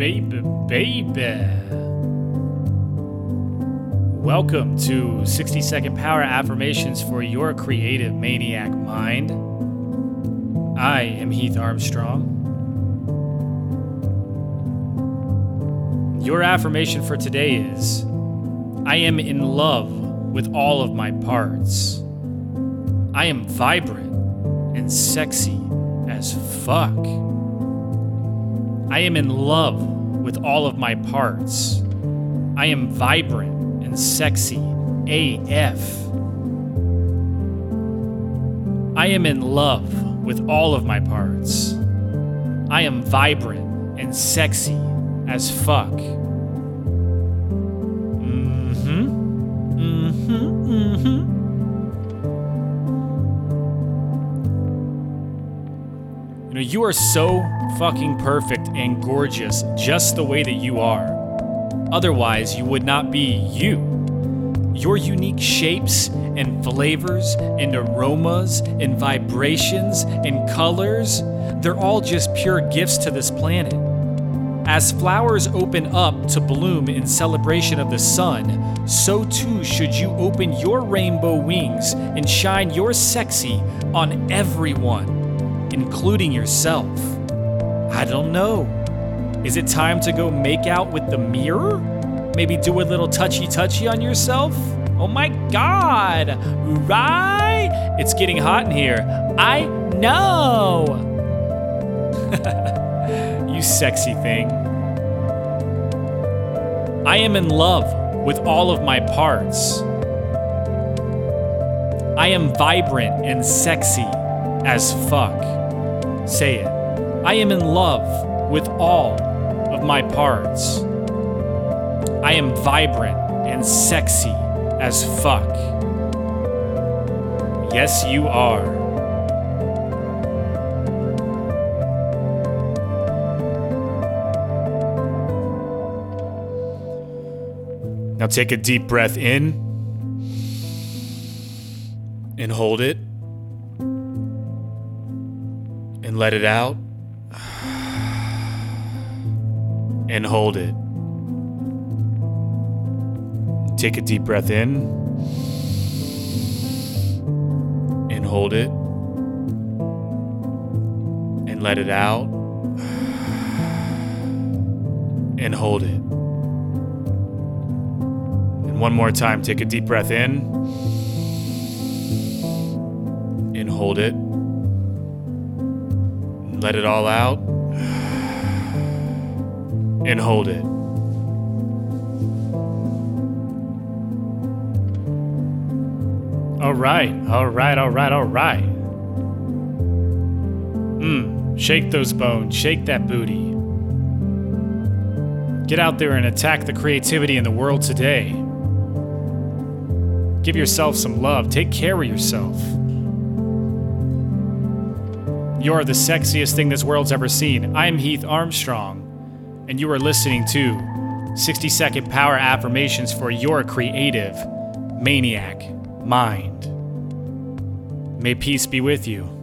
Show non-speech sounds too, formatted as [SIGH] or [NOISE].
baby, baby. Welcome to 60 Second Power Affirmations for Your Creative Maniac Mind. I am Heath Armstrong. Your affirmation for today is I am in love with all of my parts. I am vibrant and sexy as fuck. I am in love with all of my parts. I am vibrant and sexy AF. I am in love with all of my parts. I am vibrant and sexy as fuck. You are so fucking perfect and gorgeous just the way that you are. Otherwise, you would not be you. Your unique shapes and flavors and aromas and vibrations and colors, they're all just pure gifts to this planet. As flowers open up to bloom in celebration of the sun, so too should you open your rainbow wings and shine your sexy on everyone including yourself. I don't know. Is it time to go make out with the mirror? Maybe do a little touchy touchy on yourself? Oh my god! Right? It's getting hot in here. I know! [LAUGHS] you sexy thing. I am in love with all of my parts. I am vibrant and sexy as fuck. Say it. I am in love with all of my parts. I am vibrant and sexy as fuck. Yes, you are. Now take a deep breath in and hold it and let it out and hold it. Take a deep breath in and hold it and let it out and hold it. And one more time, take a deep breath in and hold it let it all out, and hold it. All right, all right, all right, all right. Mmm, shake those bones, shake that booty. Get out there and attack the creativity in the world today. Give yourself some love, take care of yourself. You're the sexiest thing this world's ever seen. I'm Heath Armstrong, and you are listening to 60 second power affirmations for your creative maniac mind. May peace be with you.